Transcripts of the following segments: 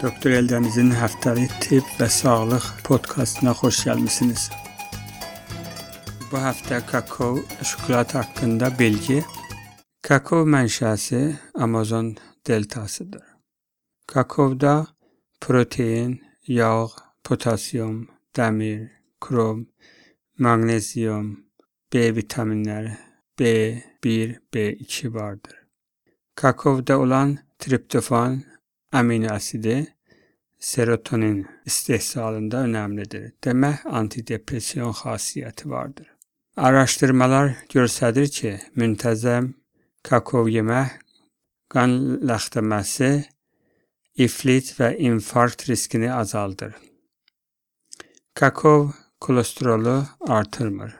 Doktor Eldənizin həftəlik tibb və sağlıq podkastına xoş gəlmisiniz. Bu həftə kakao şokolad haqqında bilgi. Kakao mənşəsi Amazon deltasıdır. Kakaoda protein, yağ, potasium, dəmir, krom, maqnezium, B vitaminləri, B1, B2 vardır. Kakaoda olan triptofan amino asidi serotonin istehsalında önəmlidir. Demək, antidepressiyon xassiyyəti vardır. Araşdırmalar göstərir ki, müntəzəm kakao yemək qan laxtaması, iflit və infarkt riskini azaldır. Kakao kolesterolu artırmır.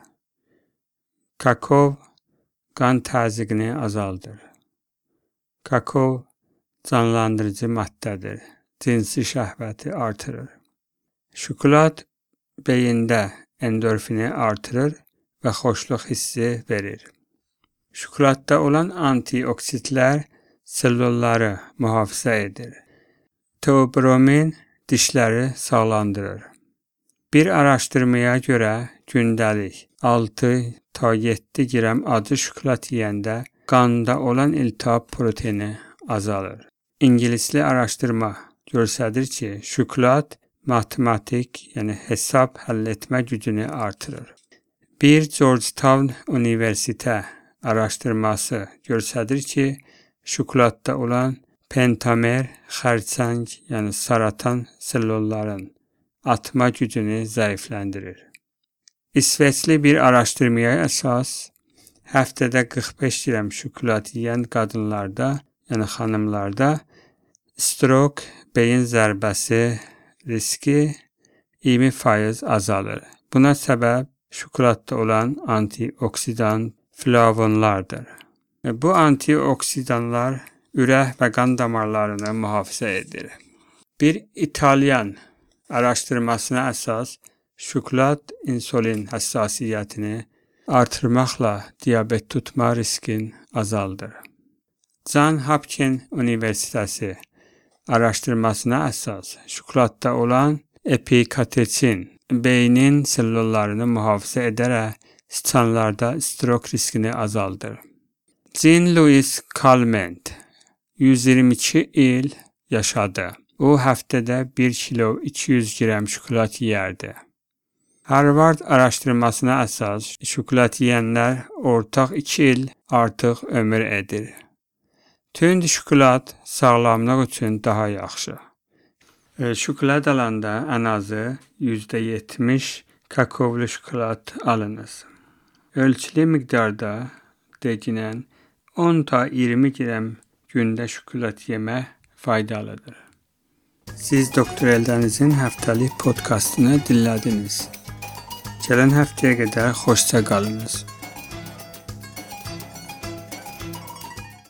Kakao qan təzyiqini azaldır. Kakao canlandırıcı maddədir. Cinsi şəhvəti artırır. Şokolad beyində endorfini artırır və xoşluq hissi verir. Şokoladda olan antioksidlər selulları mühafizə edir. Teobromin dişləri sağlandırır. Bir araşdırmaya görə gündəlik 6 ta 7 qram acı şokolad yeyəndə qanda olan iltihab proteini azalır. İngilisli araşdırma göstərir ki, şokolad matematik, yəni hesab həll etmə gücünü artırır. Bir Georgetown Universitet araşdırması göstərir ki, şokoladda olan pentamer xərçəng, yəni saratan selulların atma gücünü zəifləndirir. İsveçli bir araşdırmaya əsas həftədə 45 qram şokolad yeyən qadınlarda, yəni xanımlarda Strok, beyin zərbəsi riski 20% azalır. Buna səbəb şokoladda olan antioksidan flavonlardır. Bu antioksidanlar ürək və qan damarlarını mühafizə edir. Bir İtalyan araşdırmasına əsas şokolad insulin həssasiyyətini artırmaqla diabet tutma riskin azaldır. John Hopkins Universiteti araşdırmasına əsas şokoladda olan epikateçin beynin selullarını mühafizə edərək siçanlarda strok riskini azaldır. Jean Louis Calment 122 il yaşadı. O həftədə 1 kilo 200 qram şokolad yeyərdi. Harvard araşdırmasına əsas şokolad yeyənlər ortaq 2 il artıq ömür edir. Tünd şokolad sağlamlıq üçün daha yaxşı. E, şokolad alanda ən azı %70 kakaolu şokolad alınız. Ölçülü miqdarda deginən 10 ta 20 qram gündə şokolad yemək faydalıdır. Siz Doktor Eldənizin həftəlik podkastını dinlədiniz. Gələn həftəyə qədər xoşça qalınız.